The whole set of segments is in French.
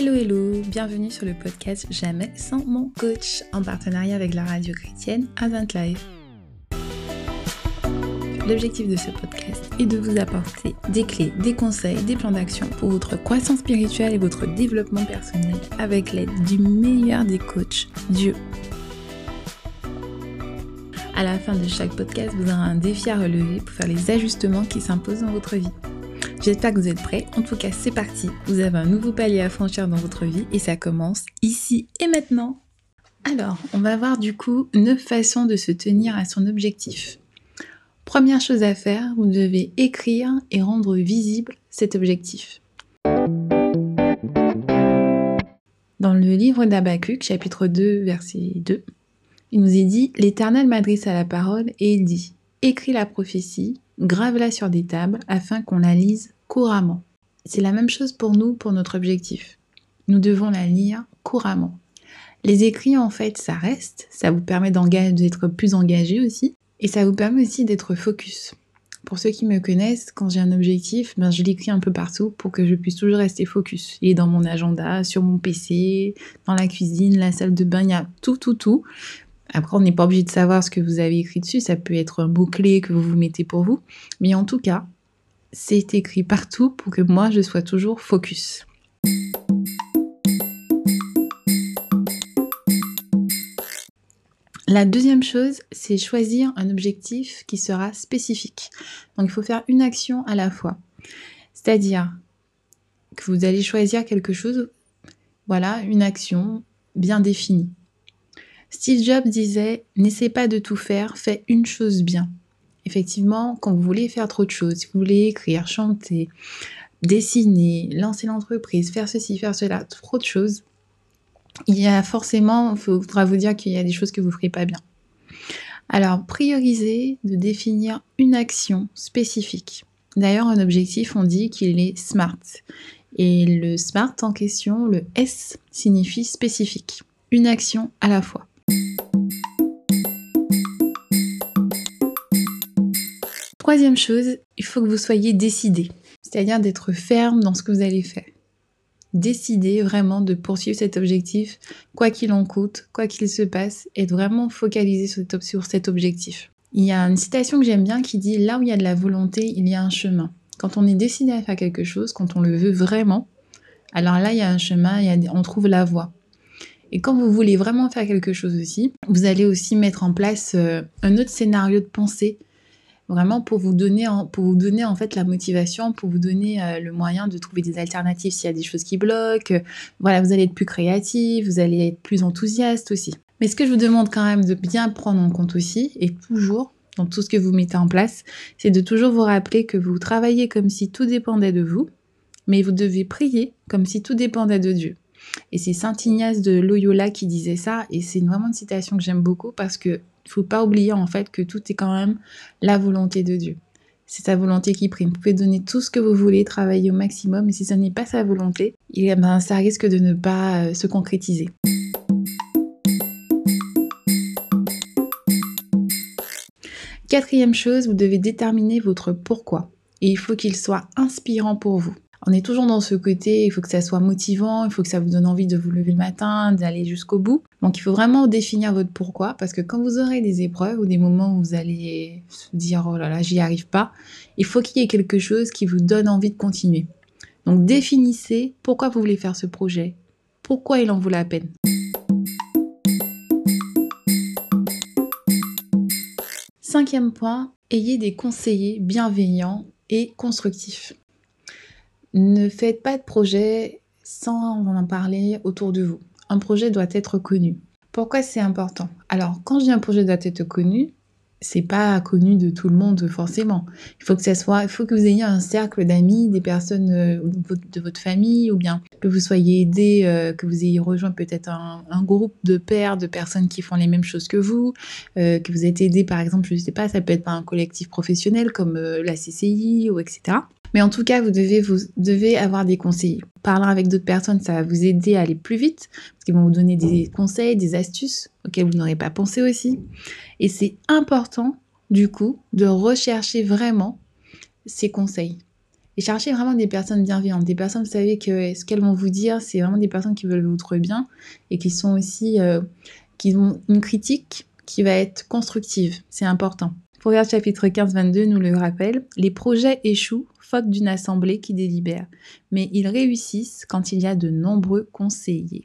Hello hello, bienvenue sur le podcast Jamais sans mon coach en partenariat avec la radio chrétienne Advent Live. L'objectif de ce podcast est de vous apporter des clés, des conseils, des plans d'action pour votre croissance spirituelle et votre développement personnel avec l'aide du meilleur des coachs, Dieu. À la fin de chaque podcast, vous aurez un défi à relever pour faire les ajustements qui s'imposent dans votre vie. J'espère que vous êtes prêts. En tout cas, c'est parti. Vous avez un nouveau palier à franchir dans votre vie et ça commence ici et maintenant. Alors, on va voir du coup 9 façons de se tenir à son objectif. Première chose à faire, vous devez écrire et rendre visible cet objectif. Dans le livre d'Abacuc, chapitre 2, verset 2, il nous est dit L'Éternel m'adresse à la parole et il dit Écris la prophétie, grave-la sur des tables afin qu'on la lise couramment. C'est la même chose pour nous, pour notre objectif. Nous devons la lire couramment. Les écrits, en fait, ça reste, ça vous permet d'être plus engagé aussi, et ça vous permet aussi d'être focus. Pour ceux qui me connaissent, quand j'ai un objectif, ben je l'écris un peu partout pour que je puisse toujours rester focus. Il est dans mon agenda, sur mon PC, dans la cuisine, la salle de bain, il y a tout, tout, tout. Après, on n'est pas obligé de savoir ce que vous avez écrit dessus, ça peut être un mot-clé que vous vous mettez pour vous. Mais en tout cas, c'est écrit partout pour que moi, je sois toujours focus. La deuxième chose, c'est choisir un objectif qui sera spécifique. Donc il faut faire une action à la fois. C'est-à-dire que vous allez choisir quelque chose, voilà, une action bien définie. Steve Jobs disait N'essaie pas de tout faire, fais une chose bien. Effectivement, quand vous voulez faire trop de choses, si vous voulez écrire, chanter, dessiner, lancer l'entreprise, faire ceci, faire cela, trop de choses, il y a forcément, il faudra vous dire qu'il y a des choses que vous ne ferez pas bien. Alors, priorisez de définir une action spécifique. D'ailleurs, un objectif, on dit qu'il est SMART. Et le SMART en question, le S, signifie spécifique. Une action à la fois. Troisième chose, il faut que vous soyez décidé, c'est-à-dire d'être ferme dans ce que vous allez faire. Décidez vraiment de poursuivre cet objectif, quoi qu'il en coûte, quoi qu'il se passe, et vraiment focaliser sur cet objectif. Il y a une citation que j'aime bien qui dit Là où il y a de la volonté, il y a un chemin. Quand on est décidé à faire quelque chose, quand on le veut vraiment, alors là, il y a un chemin, on trouve la voie. Et quand vous voulez vraiment faire quelque chose aussi, vous allez aussi mettre en place euh, un autre scénario de pensée, vraiment pour vous donner, pour vous donner en fait la motivation, pour vous donner euh, le moyen de trouver des alternatives s'il y a des choses qui bloquent. Voilà, vous allez être plus créatif, vous allez être plus enthousiaste aussi. Mais ce que je vous demande quand même de bien prendre en compte aussi, et toujours dans tout ce que vous mettez en place, c'est de toujours vous rappeler que vous travaillez comme si tout dépendait de vous, mais vous devez prier comme si tout dépendait de Dieu. Et c'est Saint Ignace de Loyola qui disait ça, et c'est vraiment une citation que j'aime beaucoup parce que il faut pas oublier en fait que tout est quand même la volonté de Dieu. C'est sa volonté qui prime. Vous pouvez donner tout ce que vous voulez, travailler au maximum, mais si ce n'est pas sa volonté, eh ben, ça risque de ne pas euh, se concrétiser. Quatrième chose, vous devez déterminer votre pourquoi. Et il faut qu'il soit inspirant pour vous on est toujours dans ce côté, il faut que ça soit motivant, il faut que ça vous donne envie de vous lever le matin, d'aller jusqu'au bout. Donc il faut vraiment définir votre pourquoi, parce que quand vous aurez des épreuves ou des moments où vous allez se dire oh là là, j'y arrive pas, il faut qu'il y ait quelque chose qui vous donne envie de continuer. Donc définissez pourquoi vous voulez faire ce projet, pourquoi il en vaut la peine. Cinquième point, ayez des conseillers bienveillants et constructifs. Ne faites pas de projet sans en parler autour de vous. Un projet doit être connu. Pourquoi c'est important? Alors, quand je dis un projet doit être connu, c'est pas connu de tout le monde forcément. Il faut que ça soit, il faut que vous ayez un cercle d'amis, des personnes euh, de votre famille, ou bien que vous soyez aidé, euh, que vous ayez rejoint peut-être un, groupe de pairs, de personnes qui font les mêmes choses que vous, euh, que vous êtes aidé par exemple, je sais pas, ça peut être par un collectif professionnel comme la CCI ou etc. Mais en tout cas, vous devez, vous avoir des conseillers. Parlant avec d'autres personnes, ça va vous aider à aller plus vite, parce qu'ils vont vous donner des conseils, des astuces auxquelles vous n'aurez pas pensé aussi. Et c'est important, du coup, de rechercher vraiment ces conseils. Et cherchez vraiment des personnes bienveillantes, des personnes, vous savez que ce qu'elles vont vous dire, c'est vraiment des personnes qui veulent votre bien et qui sont aussi, euh, qui ont une critique qui va être constructive. C'est important. Regarde chapitre 15-22 nous le rappelle, les projets échouent faute d'une assemblée qui délibère, mais ils réussissent quand il y a de nombreux conseillers.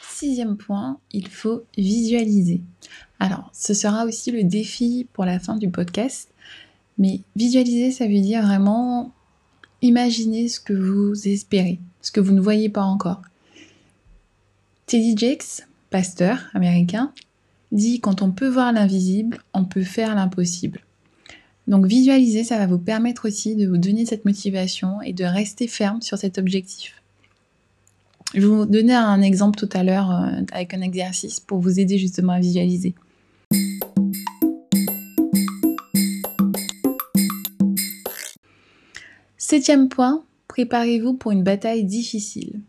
Sixième point, il faut visualiser. Alors, ce sera aussi le défi pour la fin du podcast, mais visualiser, ça veut dire vraiment imaginer ce que vous espérez, ce que vous ne voyez pas encore. Teddy Jakes, pasteur américain, dit quand on peut voir l'invisible, on peut faire l'impossible. Donc visualiser, ça va vous permettre aussi de vous donner cette motivation et de rester ferme sur cet objectif. Je vous donner un exemple tout à l'heure euh, avec un exercice pour vous aider justement à visualiser. Septième point, préparez-vous pour une bataille difficile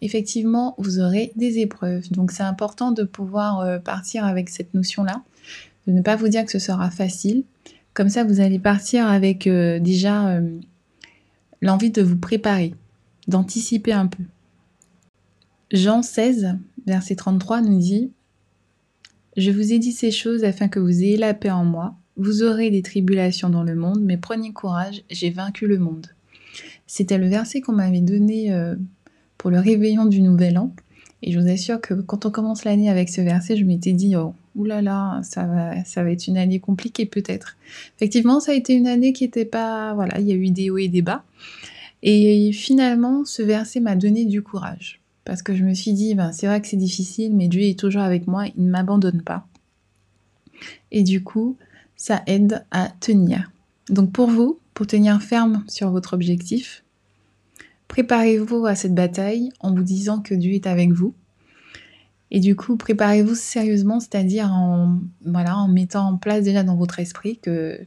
effectivement, vous aurez des épreuves. Donc c'est important de pouvoir euh, partir avec cette notion-là, de ne pas vous dire que ce sera facile. Comme ça, vous allez partir avec euh, déjà euh, l'envie de vous préparer, d'anticiper un peu. Jean 16, verset 33 nous dit Je vous ai dit ces choses afin que vous ayez la paix en moi. Vous aurez des tribulations dans le monde, mais prenez courage, j'ai vaincu le monde. C'était le verset qu'on m'avait donné pour le réveillon du nouvel an. Et je vous assure que quand on commence l'année avec ce verset, je m'étais dit, oh, oulala, ça va, ça va être une année compliquée peut-être. Effectivement, ça a été une année qui n'était pas, voilà, il y a eu des hauts et des bas. Et finalement, ce verset m'a donné du courage. Parce que je me suis dit, ben, c'est vrai que c'est difficile, mais Dieu est toujours avec moi, il ne m'abandonne pas. Et du coup, ça aide à tenir. Donc pour vous, pour tenir ferme sur votre objectif, Préparez-vous à cette bataille en vous disant que Dieu est avec vous. Et du coup, préparez-vous sérieusement, c'est-à-dire en, mettant en place déjà dans votre esprit que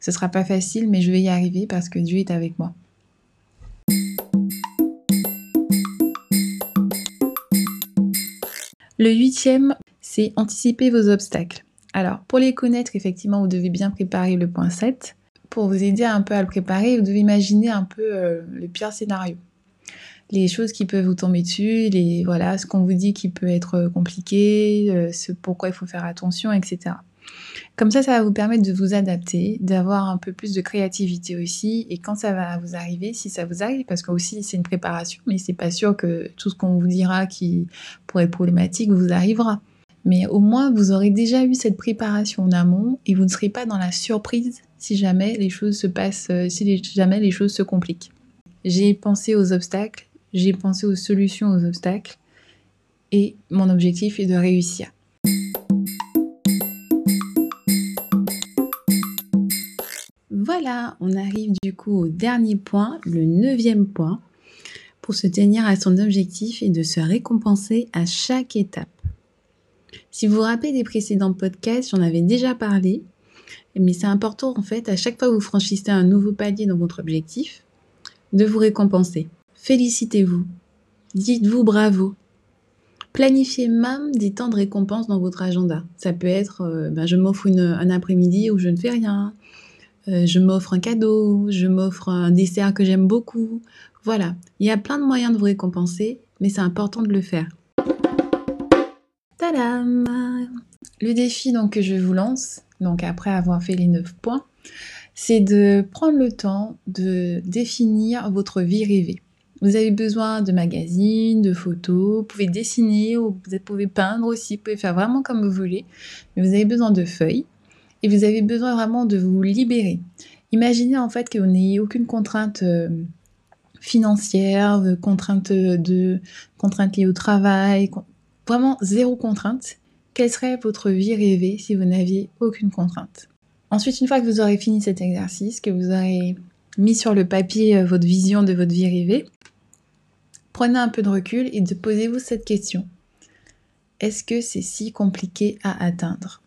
ce sera pas facile, mais je vais y arriver parce que Dieu est avec moi. Le huitième, c'est anticiper vos obstacles. Alors, pour les connaître, effectivement, vous devez bien préparer le point 7 pour vous aider un peu à le préparer, vous devez imaginer un peu euh, le pire scénario. Les choses qui peuvent vous tomber dessus, les, voilà, ce qu'on vous dit qui peut être compliqué, euh, ce pourquoi il faut faire attention, etc. Comme ça, ça va vous permettre de vous adapter, d'avoir un peu plus de créativité aussi. Et quand ça va vous arriver, si ça vous arrive, parce que aussi c'est une préparation, mais c'est pas sûr que tout ce qu'on vous dira qui pourrait être problématique vous arrivera. Mais au moins, vous aurez déjà eu cette préparation en amont et vous ne serez pas dans la surprise si jamais les choses se passent, euh, si jamais les choses se compliquent. J'ai pensé aux obstacles, j'ai pensé aux solutions aux obstacles et mon objectif est de réussir. Voilà, on arrive du coup au dernier point, le neuvième point, pour se tenir à son objectif et de se récompenser à chaque étape. Si vous vous rappelez des précédents podcasts, j'en avais déjà parlé, mais c'est important en fait, à chaque fois que vous franchissez un nouveau palier dans votre objectif, de vous récompenser. Félicitez-vous. Dites-vous bravo. Planifiez même des temps de récompense dans votre agenda. Ça peut être, euh, ben, je m'offre un après-midi où je ne fais rien, euh, je m'offre un cadeau, je m'offre un dessert que j'aime beaucoup. Voilà, il y a plein de moyens de vous récompenser, mais c'est important de le faire. Le défi que je vous lance, donc après avoir fait les 9 points, c'est de prendre le temps de définir votre vie rêvée. Vous avez besoin de magazines, de photos, vous pouvez dessiner, ou vous pouvez peindre aussi, vous pouvez faire vraiment comme vous voulez, mais vous avez besoin de feuilles et vous avez besoin vraiment de vous libérer. Imaginez en fait que vous n'ayez aucune contrainte euh, financière, contrainte, de, contrainte liée au travail, vraiment zéro contrainte, quelle serait votre vie rêvée si vous n'aviez aucune contrainte? Ensuite, une fois que vous aurez fini cet exercice, que vous aurez mis sur le papier euh, votre vision de votre vie rêvée, prenez un peu de recul et posez-vous cette question. Est-ce que c'est si compliqué à atteindre?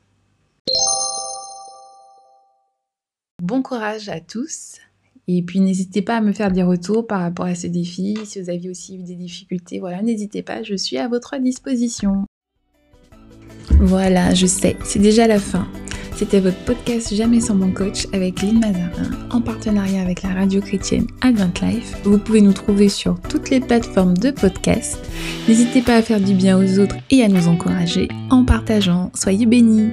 Bon courage à tous et puis n'hésitez pas à me faire des retours par rapport à ces défis. Si vous aviez aussi eu des difficultés, voilà, n'hésitez pas, je suis à votre disposition. Voilà, je sais, c'est déjà la fin. C'était votre podcast Jamais sans mon coach avec Lynn Mazarin en partenariat avec la radio chrétienne Advent Life. Vous pouvez nous trouver sur toutes les plateformes de podcast. N'hésitez pas à faire du bien aux autres et à nous encourager en partageant. Soyez bénis!